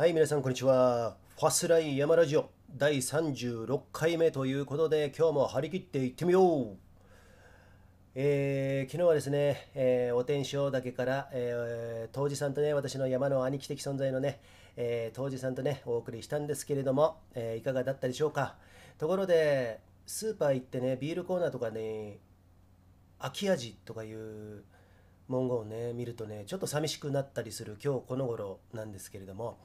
はい、皆さん、こんにちは。ファスライ山ラジオ第36回目ということで、今日も張り切っていってみよう。えー昨日はですね、えーお天正岳から、えー、当時さんとね、私の山の兄貴的存在のね、えー、当時さんとね、お送りしたんですけれども、えいかがだったでしょうか。ところで、スーパー行ってね、ビールコーナーとかね、秋味とかいう文言をね見るとねちょっと寂しくなったりする今日この頃なんですけれども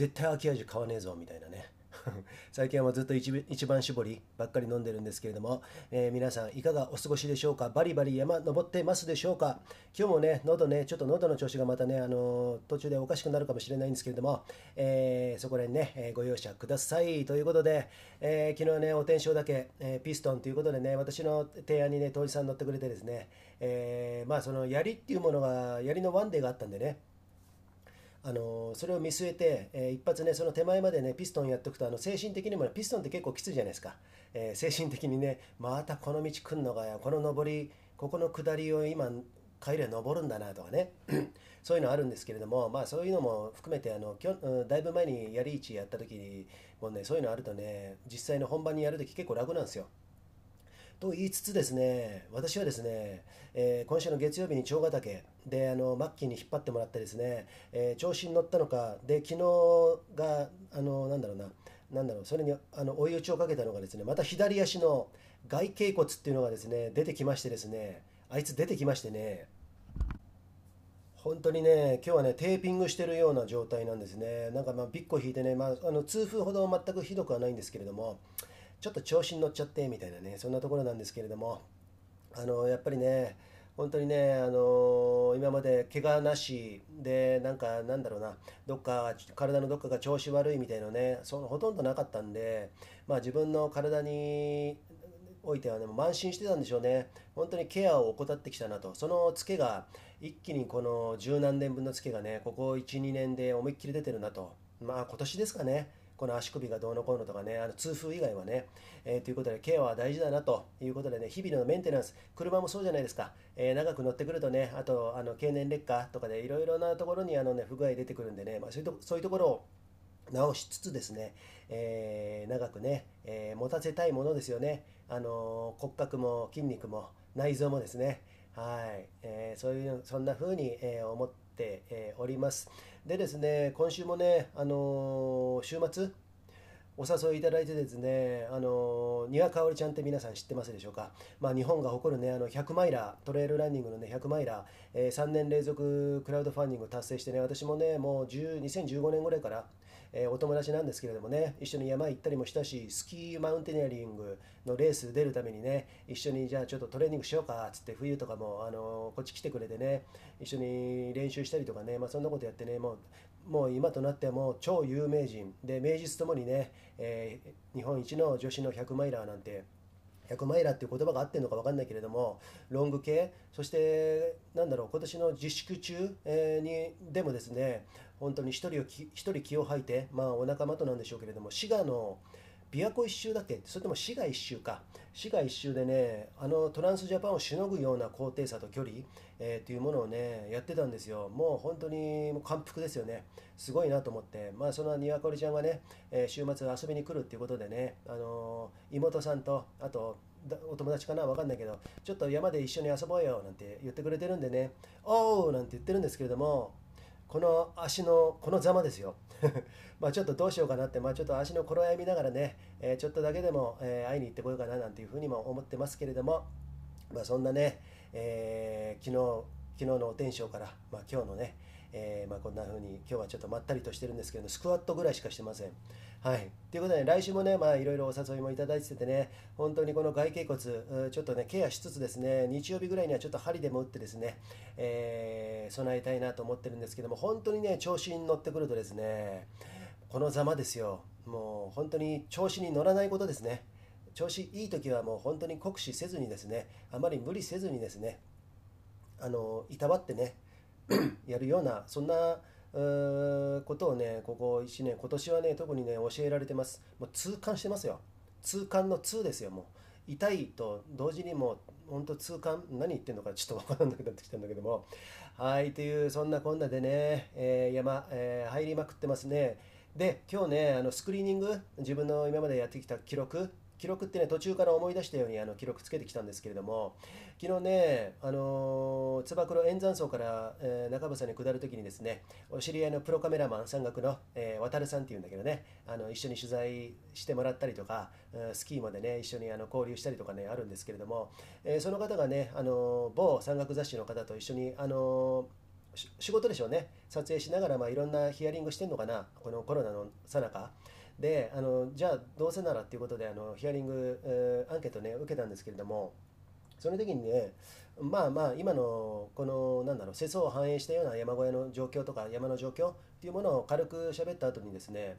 絶対秋味買わねえぞみたいなね。最近はずっと一番搾りばっかり飲んでるんですけれども、えー皆さんいかがお過ごしでしょうか？バリバリ山登ってますでしょうか？今日もね喉ねちょっと喉の調子がまたねあのー途中でおかしくなるかもしれないんですけれども、えーそこら辺ね、えご容赦ください。ということで、え昨日ねお天正だけ、えピストンということでね私の提案にね当時さん乗ってくれてですね、えまあその槍っていうものが槍のワンデーがあったんでねあのそれを見据えて、えー一発ね、その手前までね、ピストンやっておくと、あの精神的にもね、ピストンって結構きついじゃないですか、えー精神的にね、またこの道来んのかよ、この上り、ここの下りを今、帰りは登るんだなとかね、そういうのあるんですけれども、まあそういうのも含めて、あのきょうんだいぶ前にやり市やった時にもね、そういうのあるとね、実際の本番にやるとき結構楽なんですよ。と言いつつですね、私はですね、えー今週の月曜日に長ヶ岳であのマッキーに引っ張ってもらってですね、えー調子に乗ったのか、で昨日があのなんだろうな、なんだろう、それにあの追い打ちをかけたのがですね、また左足の外脛骨っていうのがですね出てきましてですね、あいつ出てきましてね。本当にね、今日はね、テーピングしてるような状態なんですね。なんかまあビッコ引いてね、まあ、あの痛風ほど全くひどくはないんですけれども、ちょっと調子に乗っちゃってみたいなね、そんなところなんですけれども、あのやっぱりね、本当にね、あの今まで怪我なしで、なんかなんだろうな、どっか体のどっかが調子悪いみたいなね、そのほとんどなかったんで、まあ、自分の体においてはね、も慢心してたんでしょうね、本当にケアを怠ってきたなと、そのツケが一気にこの十何年分のツケがね、ここ1、2年で思いっきり出てるなと、まあ今年ですかね。この足首がどうのこうのとかね、あの痛風以外はね、えーということで、ケアは大事だなということでね、日々のメンテナンス、車もそうじゃないですか、えー長く乗ってくるとね、あとあの経年劣化とかでいろいろなところにあの、ね、不具合出てくるんでね、まあ、そういうとそういうところを直しつつですね、えー長くね、えー持たせたいものですよね、あの骨格も筋肉も内臓もですね、はい、えーそういうそんな風に、えー思って、っております。でですね、今週もね、あの週末、お誘いいただいてですね、あの丹羽香織ちゃんって皆さん知ってますでしょうか、まあ、日本が誇るね、あの100マイラー、トレイルランニングのね、100マイラー、えー3年連続クラウドファンディング達成してね、私もね、もう10 2015年ぐらいから、えーお友達なんですけれどもね、一緒に山行ったりもしたし、スキーマウンテニアリングのレース出るためにね、一緒にじゃあちょっとトレーニングしようかっつって、冬とかも、あのこっち来てくれてね、一緒に練習したりとかね、まあ、そんなことやってね、もうもう今となってはも超有名人で名実ともにね、えー日本一の女子の100マイラーなんて100マイラーっていう言葉が合ってるのか分かんないけれどもロング系そしてなんだろう今年の自粛中、えにでもですね本当に一人を一人気を吐いてまあお仲間となんでしょうけれども滋賀の琵琶湖一周だっけ？それとも滋賀一周か。滋賀一周でねあのトランスジャパンをしのぐような高低差と距離、えーというものをねやってたんですよ。もう本当に感服ですよね。すごいなと思って。まあそのにわこりちゃんがね、えー週末遊びに来るっていうことでね、あのー妹さんとあとお友達かな？わかんないけどちょっと山で一緒に遊ぼうよなんて言ってくれてるんでねおうなんて言ってるんですけれどもこの足のこのざまですよ。まあちょっとどうしようかなって、まあ、ちょっと足の頃合い見ながらね、えーちょっとだけでも、えー会いに行ってこようかななんていうふうにも思ってますけれども、まあ、そんなね、えー昨日昨日のお天章から、まあ、今日のね、えーまあ、こんな風に今日はちょっとまったりとしてるんですけどスクワットぐらいしかしてません。はい、ということで、来週もね、まあ、いろいろお誘いもいただいててね、本当にこの外脛骨、ちょっとね、ケアしつつですね、日曜日ぐらいにはちょっと針でも打ってですね、えー備えたいなと思ってるんですけども、本当にね、調子に乗ってくるとですね、このざまですよ、もう本当に調子に乗らないことですね。調子いい時はもう本当に酷使せずにですね、あまり無理せずにですね、あのいたわってね やるようなそんなことをねここ1年今年はね特にね教えられてます。もう痛感してますよ。痛感の痛ですよもう。痛いと同時にもう本当痛感何言ってんのかちょっと分からなくなってきたんだけども。はいというそんなこんなでね、えー山、えー入りまくってますね。で今日ねあのスクリーニング自分の今までやってきた記録記録ってね途中から思い出したようにあの記録つけてきたんですけれども昨日ねあのつば九郎円山荘から、えー、中房に下るときにですねお知り合いのプロカメラマン山岳の、えー、渡さんっていうんだけどねあの一緒に取材してもらったりとか、スキーまでね一緒にあの交流したりとかねあるんですけれども、えー、その方がねあの某山岳雑誌の方と一緒にあの仕事でしょうね撮影しながら、まあ、いろんなヒアリングしてんのかなこのコロナのさなか。であのじゃあどうせならっていうことであのヒアリング、えー、アンケートね受けたんですけれどもその時にねまあまあ今のこのなんだろう世相を反映したような山小屋の状況とか山の状況っていうものを軽く喋った後にですね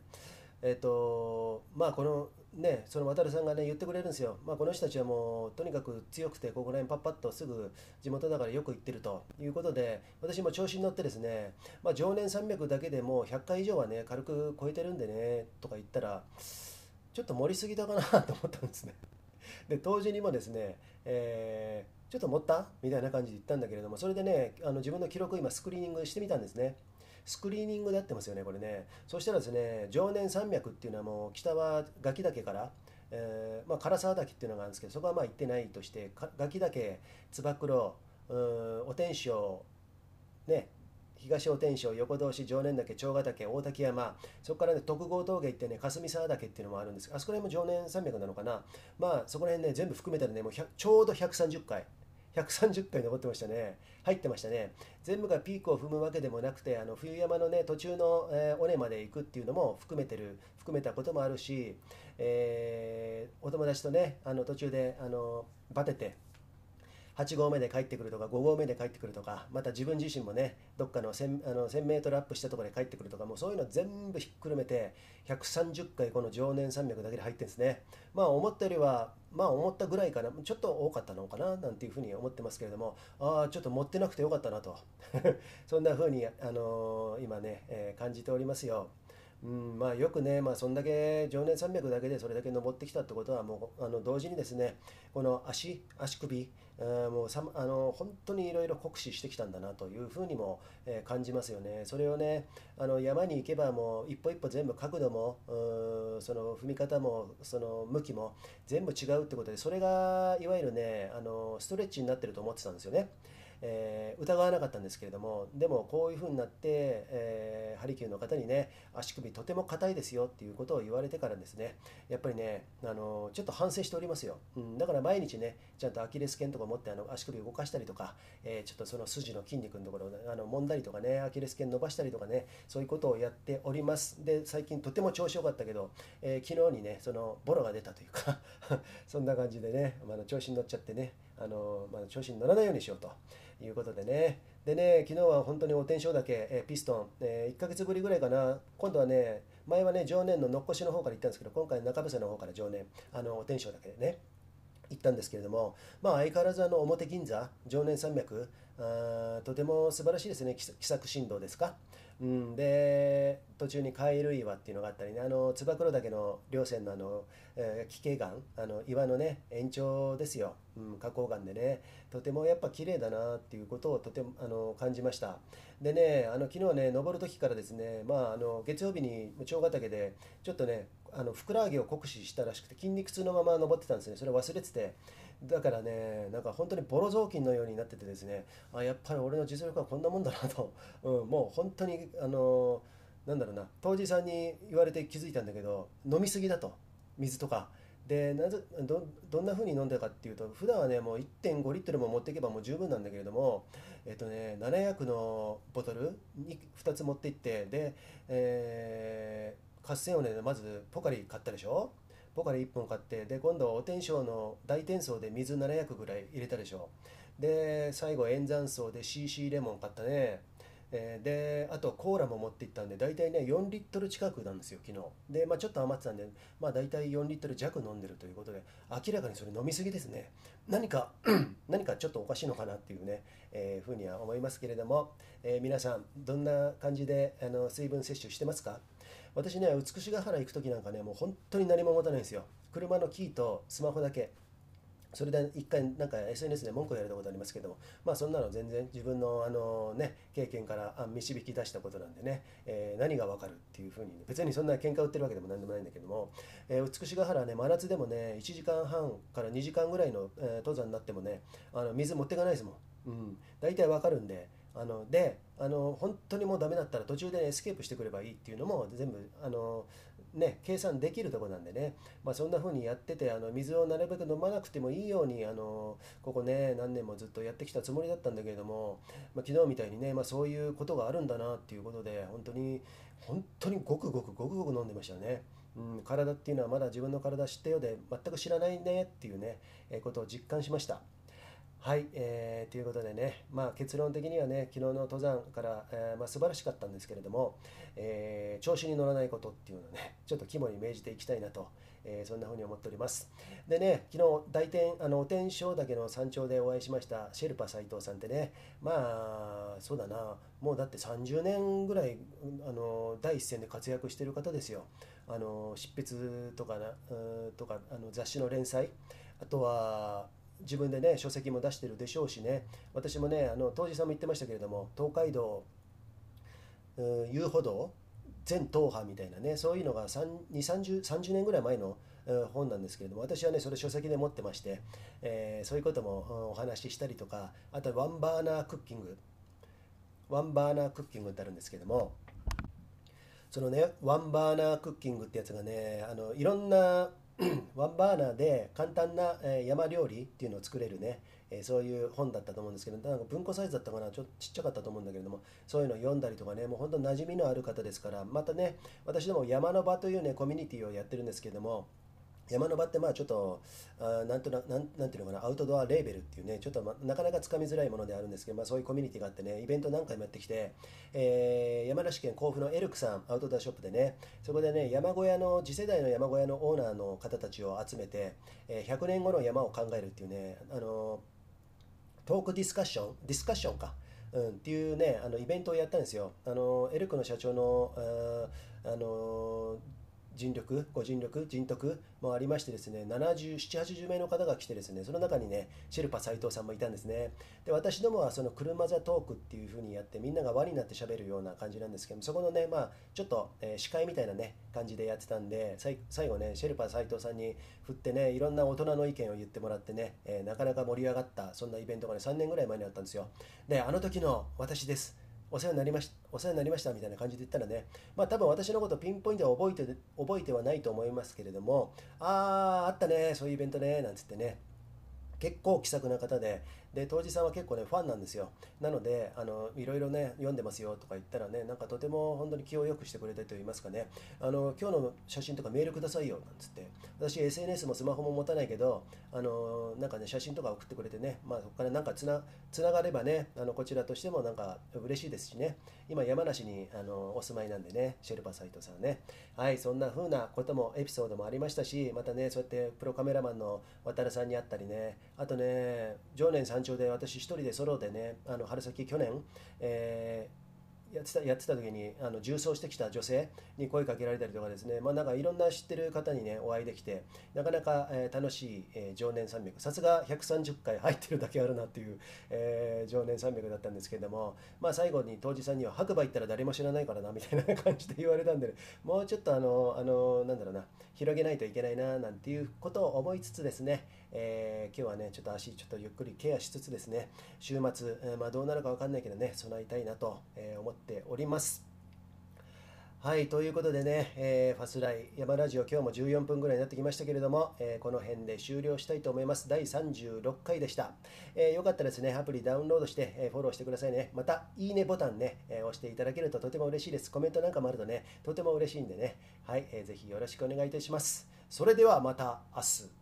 えっ、とまあこのねその渡さんがね言ってくれるんですよ、まあ、この人たちはもうとにかく強くてここら辺パッパッとすぐ地元だからよく行ってるということで私も調子に乗ってですね、まあ、常年300だけでも100回以上はね軽く超えてるんでねとか言ったらちょっと盛りすぎたかなと思ったんですね。で当時にもですね、えー、ちょっと盛った？みたいな感じで言ったんだけれどもそれでねあの自分の記録を今スクリーニングしてみたんですね。スクリーニングでやってますよね、これね。そしたらですね、常年山脈っていうのはもう北は垣岳から、えー、まあ、唐沢岳っていうのがあるんですけど、そこはまあ行ってないとして、垣岳、燕九お天正、ね、東お天正、横通し、常年岳、長ヶ岳、大滝山、そこからね、徳郷峠行ってね、霞沢岳っていうのもあるんですあそこら辺も常年山脈なのかな。まあ、そこら辺ね、全部含めたらね、もうちょうど130回。130回登ってましたね。入ってましたね。全部がピークを踏むわけでもなくて、あの冬山のね、途中の、えー、尾根まで行くっていうのも含めてる、含めたこともあるし、えー、お友達とね、あの途中であのバテて、8合目で帰ってくるとか5合目で帰ってくるとかまた自分自身もねどっかの 1000, あの1000メートルアップしたところで帰ってくるとかもうそういうの全部ひっくるめて130回この常年山脈だけで入ってるんですね。まあ思ったよりはまあ思ったぐらいかな。ちょっと多かったのかななんていうふうに思ってますけれどもああちょっと持ってなくてよかったなと。そんなふうに、あのー、今ね、えー、感じておりますよ。うん、まあよくね、まあ、そんだけ常年山脈だけでそれだけ登ってきたってことはもうあの同時にですねこの足足首もうさあの本当にいろいろ酷使してきたんだなというふうにも、え、感じますよね。それをねあの山に行けばもう一歩一歩全部角度もその踏み方もその向きも全部違うってことでそれがいわゆるねあのストレッチになってると思ってたんですよね。えー、疑わなかったんですけれどもでもこういうふうになって、えー、ハリキューの方にね足首とても硬いですよっていうことを言われてからですねやっぱりねあのちょっと反省しておりますよ、うん、だから毎日ねちゃんとアキレス腱とか持ってあの足首動かしたりとか、えー、ちょっとその筋の筋肉のところをあの揉んだりとかねアキレス腱伸ばしたりとかねそういうことをやっております。で最近とても調子良かったけど、え昨日にねそのボロが出たというか そんな感じでね、まあ、調子に乗っちゃってねあの、まあ、調子に乗らないようにしようと。いうことでね。でね、昨日は本当にお天正岳、えピストン、え、1ヶ月ぶりぐらいかな、今度はね、前はね、常年ののっこしの方から行ったんですけど、今回中伏の方から常年、あのお天正岳でね、行ったんですけれども、まあ、相変わらずあの表銀座、常年山脈あ、とても素晴らしいですね、気さく振動ですか。うん、で途中に海類岩っていうのがあったりね。あの燕岳の稜線のあの、えー、奇岩。あの岩のね延長ですよ、うん、花崗岩でね。とてもやっぱ綺麗だなっていうことをとてもあの感じました。でねあの昨日ね登る時からですねまああの月曜日に長ヶ岳でちょっとねあのふくらはぎを酷使したらしくて筋肉痛のまま登ってたんですね。それ忘れてて。だからねなんか本当にボロ雑巾のようになっててですねあやっぱり俺の実力はこんなもんだなと、うん、もう本当にあのなんだろうな当時さんに言われて気づいたんだけど飲みすぎだと。水とか。でなぜどどんな風に飲んだかっていうと普段はねもう1.5リットルも持っていけばもう十分なんだけれどもえっとね700のボトルに2つ持っていってで、えー、合戦をねまずポカリ買ったでしょ。ポカリ1本買ってで今度お天正の大天層で水700ぐらい入れたでしょ。で最後円山荘で CC レモン買ったね。え、であとコーラも持っていったんで大体ね4リットル近くなんですよ昨日。で、まあ、ちょっと余ってたんで、まあ、大体4リットル弱飲んでるということで明らかにそれ飲みすぎですね。何か 何かちょっとおかしいのかなっていうね、えー、ふうには思いますけれども、えー、皆さんどんな感じであの水分摂取してますか？私ね美しが原行く時なんかねもう本当に何も持たないんですよ。車のキーとスマホだけ。それで一回なんか SNS で文句を言われたことありますけども、まあそんなの全然自分のあのね、経験から導き出したことなんでね、えー、何がわかるっていうふうに、ね、別にそんな喧嘩売ってるわけでも何でもないんだけども、えー、美しが原ね、真夏でもね、1時間半から2時間ぐらいの、えー、登山になってもね、あの水持っていかないですもん。うん。大体わかるんで、あのであの本当にもうダメだったら途中でエスケープしてくればいいっていうのも全部あのね、計算できるとこなんでね、まあ、そんな風にやっててあの水をなるべく飲まなくてもいいようにあのここね何年もずっとやってきたつもりだったんだけれども、まあ、昨日みたいにね、まあ、そういうことがあるんだなっていうことで本当に本当にごくごくごくごく飲んでましたね。うん、体っていうのはまだ自分の体知ったようで全く知らないねっていうね、えー、ことを実感しました。はい、えー、ということでね、まあ、結論的にはね、昨日の登山から、えーまあ、素晴らしかったんですけれども、えー、調子に乗らないことっていうのをね、ちょっと肝に銘じていきたいなと、えー、そんな風に思っております。でね、昨日大天、あの天正岳の山頂でお会いしましたシェルパ斎藤さんってね、まあ、そうだな、もうだって30年ぐらいあの第一線で活躍してる方ですよ。あの執筆とかなとかあの雑誌の連載、あとは、自分でね書籍も出してるでしょうしね。私もねあの当時さんも言ってましたけれども東海道遊歩道全踏破みたいなねそういうのが30 30年ぐらい前の本なんですけれども私はねそれ書籍で持ってまして、えー、そういうこともお話ししたりとかあとワンバーナークッキング。ワンバーナークッキングってあるんですけどもそのねワンバーナークッキングってやつがねあのいろんな ワンバーナーで簡単な山料理っていうのを作れるね、えそういう本だったと思うんですけど、なんか文庫サイズだったかな、ちょっとちっちゃかったと思うんだけれども、そういうのを読んだりとかね、もう本当馴染みのある方ですから、またね、私ども山の場というね、コミュニティをやってるんですけども、山の場ってまあちょっとあなんとなんなんていうのかなアウトドアレーベルっていうねちょっと、ま、なかなかつかみづらいものであるんですけど、まあ、そういうコミュニティがあってねイベント何回もやってきて、えー、山梨県甲府のエルクさんアウトドアショップでねそこでね山小屋の次世代の山小屋のオーナーの方たちを集めて、えー、100年後の山を考えるっていうねあのトークディスカッションディスカッションかうん、っていうねあのイベントをやったんですよ。あのエルクの社長のあの尽力、ご尽力、人徳もありましてですね、77、80名の方が来てですね、その中にね、シェルパ斎藤さんもいたんですね。で、私どもはその車座トークっていう風にやって、みんなが輪になって喋るような感じなんですけどそこのね、まあ、ちょっと、えー、司会みたいなね、感じでやってたんで、最後ね、シェルパ斎藤さんに振ってね、いろんな大人の意見を言ってもらってね、えー、なかなか盛り上がった、そんなイベントがね、3年ぐらい前にあったんですよ。で、あの時の私です。お世話になりました、お世話になりましたみたいな感じで言ったらね、まあ多分私のことピンポイントは覚えて覚えてはないと思いますけれども、あー、あったね、そういうイベントね、なんつってね、結構気さくな方で、で当時さんは結構ねファンなんですよ。なのであのいろいろね読んでますよとか言ったらねなんかとても本当に気を良くしてくれたと言いますかね。あの今日の写真とかメールくださいよなんつって。私 SNS もスマホも持たないけどあのなんかね写真とか送ってくれてねまあそこからなんかつなつながればねあのこちらとしてもなんか嬉しいですしね。今山梨にあのお住まいなんでねシェルパ斎藤さんね。はいそんな風なこともエピソードもありましたしまたねそうやってプロカメラマンの渡さんに会ったりね。あとね常年さん山頂で私一人でソロでねあの春先去年、えーやってたやってた時にあの重装してきた女性に声かけられたりとかですね、まあ、なんかいろんな知ってる方にねお会いできてなかなか、えー、楽しい、えー、常年山脈。さすが130回入ってるだけあるなっていう、えー、常年山脈だったんですけれども、まあ、最後に当時さんには白馬行ったら誰も知らないからなみたいな感じで言われたんで、ね。もうちょっとあのあのなんだろうな広げないといけないななんていうことを思いつつですね、えー、今日はねちょっと足ちょっとゆっくりケアしつつですね週末、えー、まあ、どうなるか分かんないけどね備えたいなと、え思っております。はい、ということでね、えー、ファスライ山ラジオ今日も14分ぐらいになってきましたけれども、えー、この辺で終了したいと思います。第36回でした。えー、よかったらですね、アプリダウンロードして、えフォローしてくださいね。また、いいねボタンね、え押していただけるととても嬉しいです。コメントなんかもあるとね、とても嬉しいんでね、はい、えー、ぜひよろしくお願いいたします。それではまた明日。